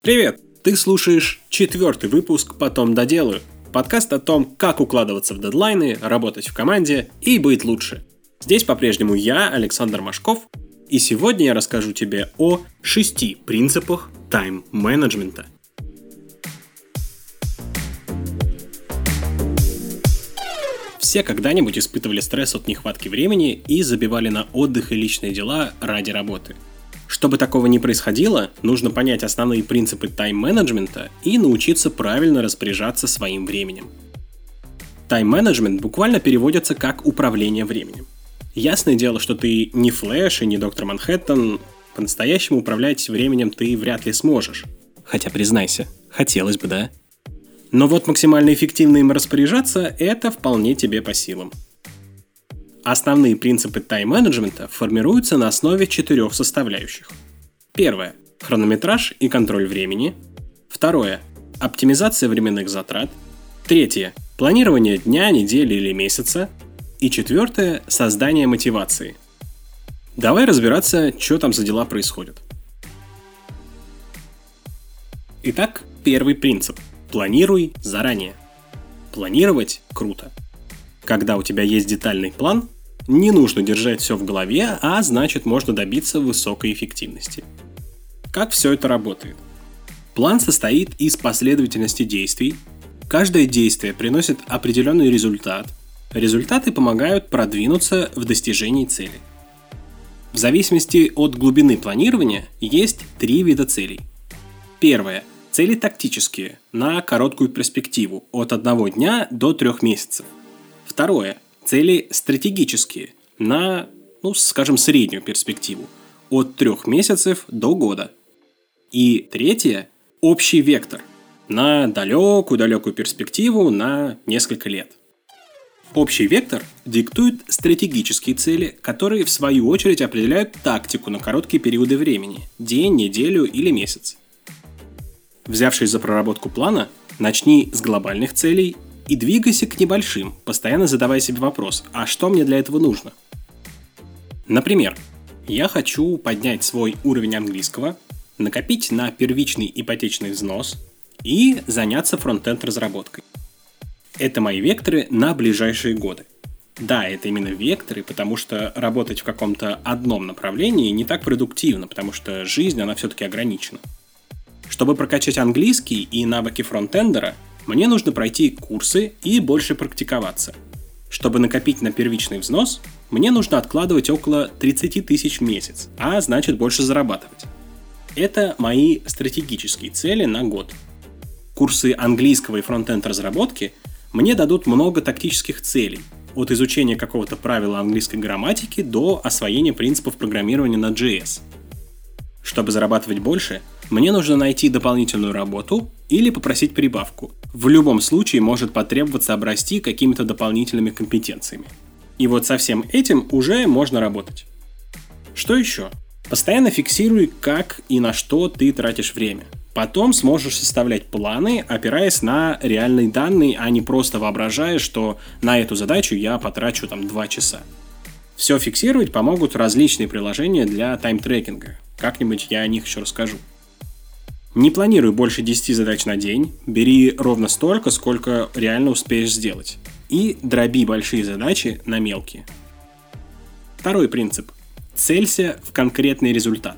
Привет! Ты слушаешь четвертый выпуск «Потом доделаю». Подкаст о том, как укладываться в дедлайны, работать в команде и быть лучше. Здесь по-прежнему я, Александр Машков, и сегодня я расскажу тебе о шести принципах тайм-менеджмента. Все когда-нибудь испытывали стресс от нехватки времени и забивали на отдых и личные дела ради работы – чтобы такого не происходило, нужно понять основные принципы тайм-менеджмента и научиться правильно распоряжаться своим временем. Тайм-менеджмент буквально переводится как управление временем. Ясное дело, что ты не Флэш и не Доктор Манхэттен, по-настоящему управлять временем ты вряд ли сможешь. Хотя, признайся, хотелось бы, да? Но вот максимально эффективно им распоряжаться – это вполне тебе по силам – Основные принципы тайм-менеджмента формируются на основе четырех составляющих. Первое – хронометраж и контроль времени. Второе – оптимизация временных затрат. Третье – планирование дня, недели или месяца. И четвертое – создание мотивации. Давай разбираться, что там за дела происходят. Итак, первый принцип – планируй заранее. Планировать круто. Когда у тебя есть детальный план, не нужно держать все в голове, а значит можно добиться высокой эффективности. Как все это работает? План состоит из последовательности действий. Каждое действие приносит определенный результат. Результаты помогают продвинуться в достижении цели. В зависимости от глубины планирования есть три вида целей. Первое – цели тактические, на короткую перспективу, от одного дня до трех месяцев. Второе – Цели стратегические на, ну, скажем, среднюю перспективу от трех месяцев до года. И третье – общий вектор на далекую-далекую перспективу на несколько лет. Общий вектор диктует стратегические цели, которые в свою очередь определяют тактику на короткие периоды времени – день, неделю или месяц. Взявшись за проработку плана, начни с глобальных целей и двигайся к небольшим, постоянно задавая себе вопрос, а что мне для этого нужно? Например, я хочу поднять свой уровень английского, накопить на первичный ипотечный взнос и заняться фронтенд разработкой. Это мои векторы на ближайшие годы. Да, это именно векторы, потому что работать в каком-то одном направлении не так продуктивно, потому что жизнь, она все-таки ограничена. Чтобы прокачать английский и навыки фронтендера, мне нужно пройти курсы и больше практиковаться. Чтобы накопить на первичный взнос, мне нужно откладывать около 30 тысяч в месяц, а значит больше зарабатывать. Это мои стратегические цели на год. Курсы английского и фронтенд разработки мне дадут много тактических целей, от изучения какого-то правила английской грамматики до освоения принципов программирования на JS. Чтобы зарабатывать больше, мне нужно найти дополнительную работу или попросить прибавку. В любом случае может потребоваться обрасти какими-то дополнительными компетенциями. И вот со всем этим уже можно работать. Что еще? Постоянно фиксируй, как и на что ты тратишь время. Потом сможешь составлять планы, опираясь на реальные данные, а не просто воображая, что на эту задачу я потрачу там 2 часа. Все фиксировать помогут различные приложения для тайм-трекинга. Как-нибудь я о них еще расскажу. Не планируй больше 10 задач на день, бери ровно столько, сколько реально успеешь сделать. И дроби большие задачи на мелкие. Второй принцип. Целься в конкретный результат.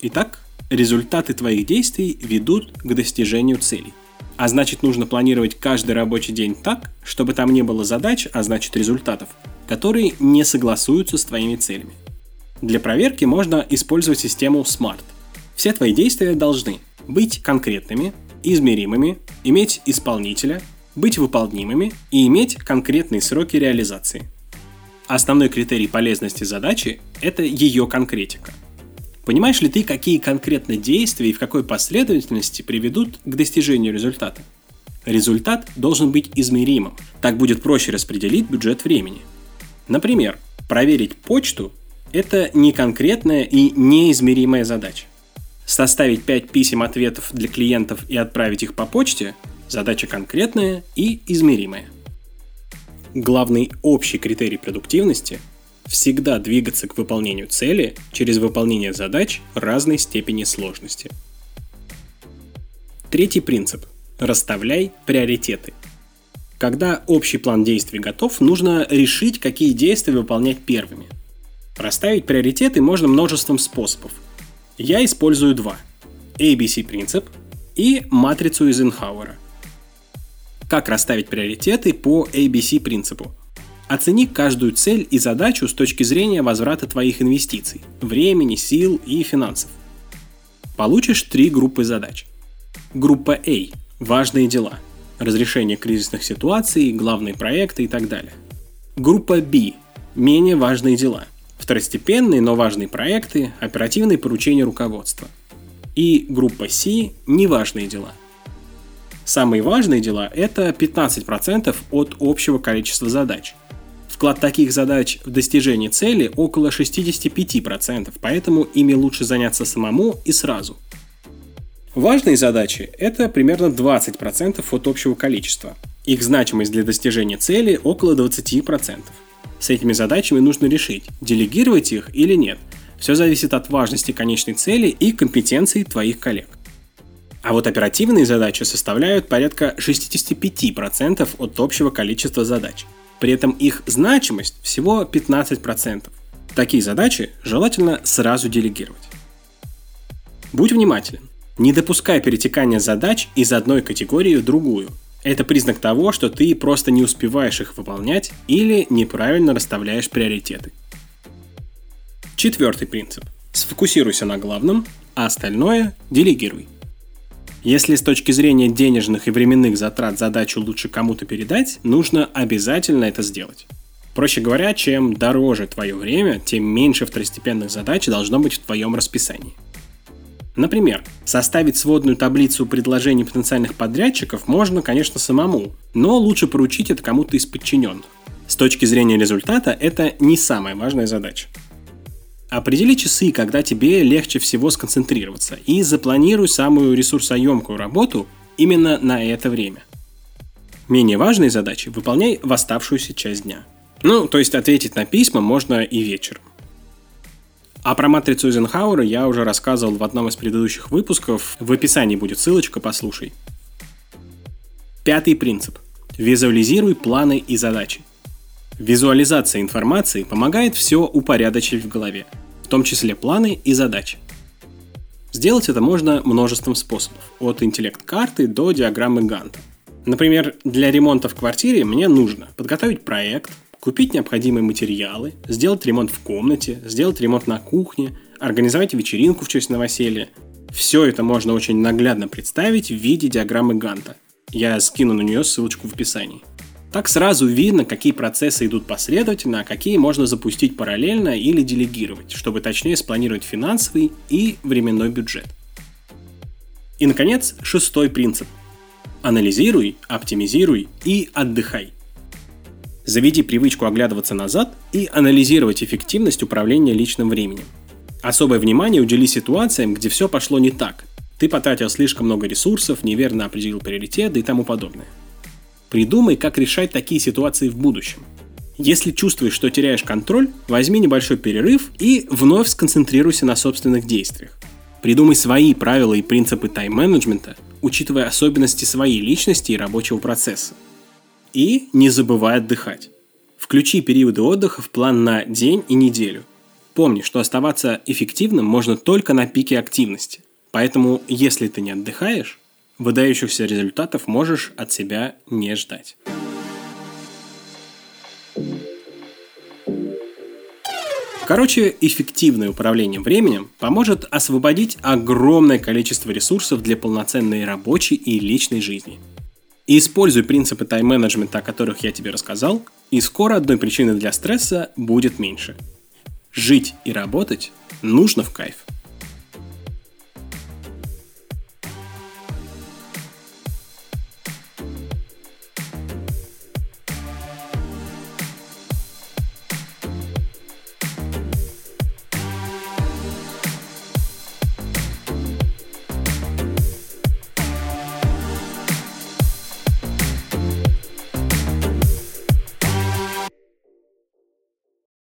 Итак, результаты твоих действий ведут к достижению целей. А значит, нужно планировать каждый рабочий день так, чтобы там не было задач, а значит результатов, которые не согласуются с твоими целями. Для проверки можно использовать систему SMART – все твои действия должны быть конкретными, измеримыми, иметь исполнителя, быть выполнимыми и иметь конкретные сроки реализации. Основной критерий полезности задачи – это ее конкретика. Понимаешь ли ты, какие конкретно действия и в какой последовательности приведут к достижению результата? Результат должен быть измеримым. Так будет проще распределить бюджет времени. Например, проверить почту – это не конкретная и неизмеримая задача. Составить 5 писем ответов для клиентов и отправить их по почте – задача конкретная и измеримая. Главный общий критерий продуктивности – всегда двигаться к выполнению цели через выполнение задач разной степени сложности. Третий принцип. Расставляй приоритеты. Когда общий план действий готов, нужно решить, какие действия выполнять первыми. Расставить приоритеты можно множеством способов. Я использую два. ABC принцип и матрицу Эйзенхауэра. Как расставить приоритеты по ABC принципу? Оцени каждую цель и задачу с точки зрения возврата твоих инвестиций, времени, сил и финансов. Получишь три группы задач. Группа A – важные дела, разрешение кризисных ситуаций, главные проекты и так далее. Группа B – менее важные дела, второстепенные, но важные проекты, оперативные поручения руководства. И группа C – неважные дела. Самые важные дела – это 15% от общего количества задач – Вклад таких задач в достижение цели около 65%, поэтому ими лучше заняться самому и сразу. Важные задачи – это примерно 20% от общего количества. Их значимость для достижения цели около 20%. С этими задачами нужно решить, делегировать их или нет. Все зависит от важности конечной цели и компетенции твоих коллег. А вот оперативные задачи составляют порядка 65% от общего количества задач – при этом их значимость всего 15%. Такие задачи желательно сразу делегировать. Будь внимателен. Не допускай перетекания задач из одной категории в другую. Это признак того, что ты просто не успеваешь их выполнять или неправильно расставляешь приоритеты. Четвертый принцип. Сфокусируйся на главном, а остальное делегируй. Если с точки зрения денежных и временных затрат задачу лучше кому-то передать, нужно обязательно это сделать. Проще говоря, чем дороже твое время, тем меньше второстепенных задач должно быть в твоем расписании. Например, составить сводную таблицу предложений потенциальных подрядчиков можно, конечно, самому, но лучше поручить это кому-то из подчиненных. С точки зрения результата это не самая важная задача. Определи часы, когда тебе легче всего сконцентрироваться, и запланируй самую ресурсоемкую работу именно на это время. Менее важные задачи выполняй в оставшуюся часть дня. Ну, то есть ответить на письма можно и вечером. А про матрицу Эйзенхауэра я уже рассказывал в одном из предыдущих выпусков. В описании будет ссылочка, послушай. Пятый принцип. Визуализируй планы и задачи. Визуализация информации помогает все упорядочить в голове, в том числе планы и задачи. Сделать это можно множеством способов, от интеллект-карты до диаграммы Ганта. Например, для ремонта в квартире мне нужно подготовить проект, купить необходимые материалы, сделать ремонт в комнате, сделать ремонт на кухне, организовать вечеринку в честь новоселья. Все это можно очень наглядно представить в виде диаграммы Ганта. Я скину на нее ссылочку в описании. Так сразу видно, какие процессы идут последовательно, а какие можно запустить параллельно или делегировать, чтобы точнее спланировать финансовый и временной бюджет. И, наконец, шестой принцип. Анализируй, оптимизируй и отдыхай. Заведи привычку оглядываться назад и анализировать эффективность управления личным временем. Особое внимание удели ситуациям, где все пошло не так. Ты потратил слишком много ресурсов, неверно определил приоритеты и тому подобное. Придумай, как решать такие ситуации в будущем. Если чувствуешь, что теряешь контроль, возьми небольшой перерыв и вновь сконцентрируйся на собственных действиях. Придумай свои правила и принципы тайм-менеджмента, учитывая особенности своей личности и рабочего процесса. И не забывай отдыхать. Включи периоды отдыха в план на день и неделю. Помни, что оставаться эффективным можно только на пике активности. Поэтому, если ты не отдыхаешь, выдающихся результатов можешь от себя не ждать. Короче, эффективное управление временем поможет освободить огромное количество ресурсов для полноценной рабочей и личной жизни. И используй принципы тайм-менеджмента, о которых я тебе рассказал, и скоро одной причины для стресса будет меньше. Жить и работать нужно в кайф.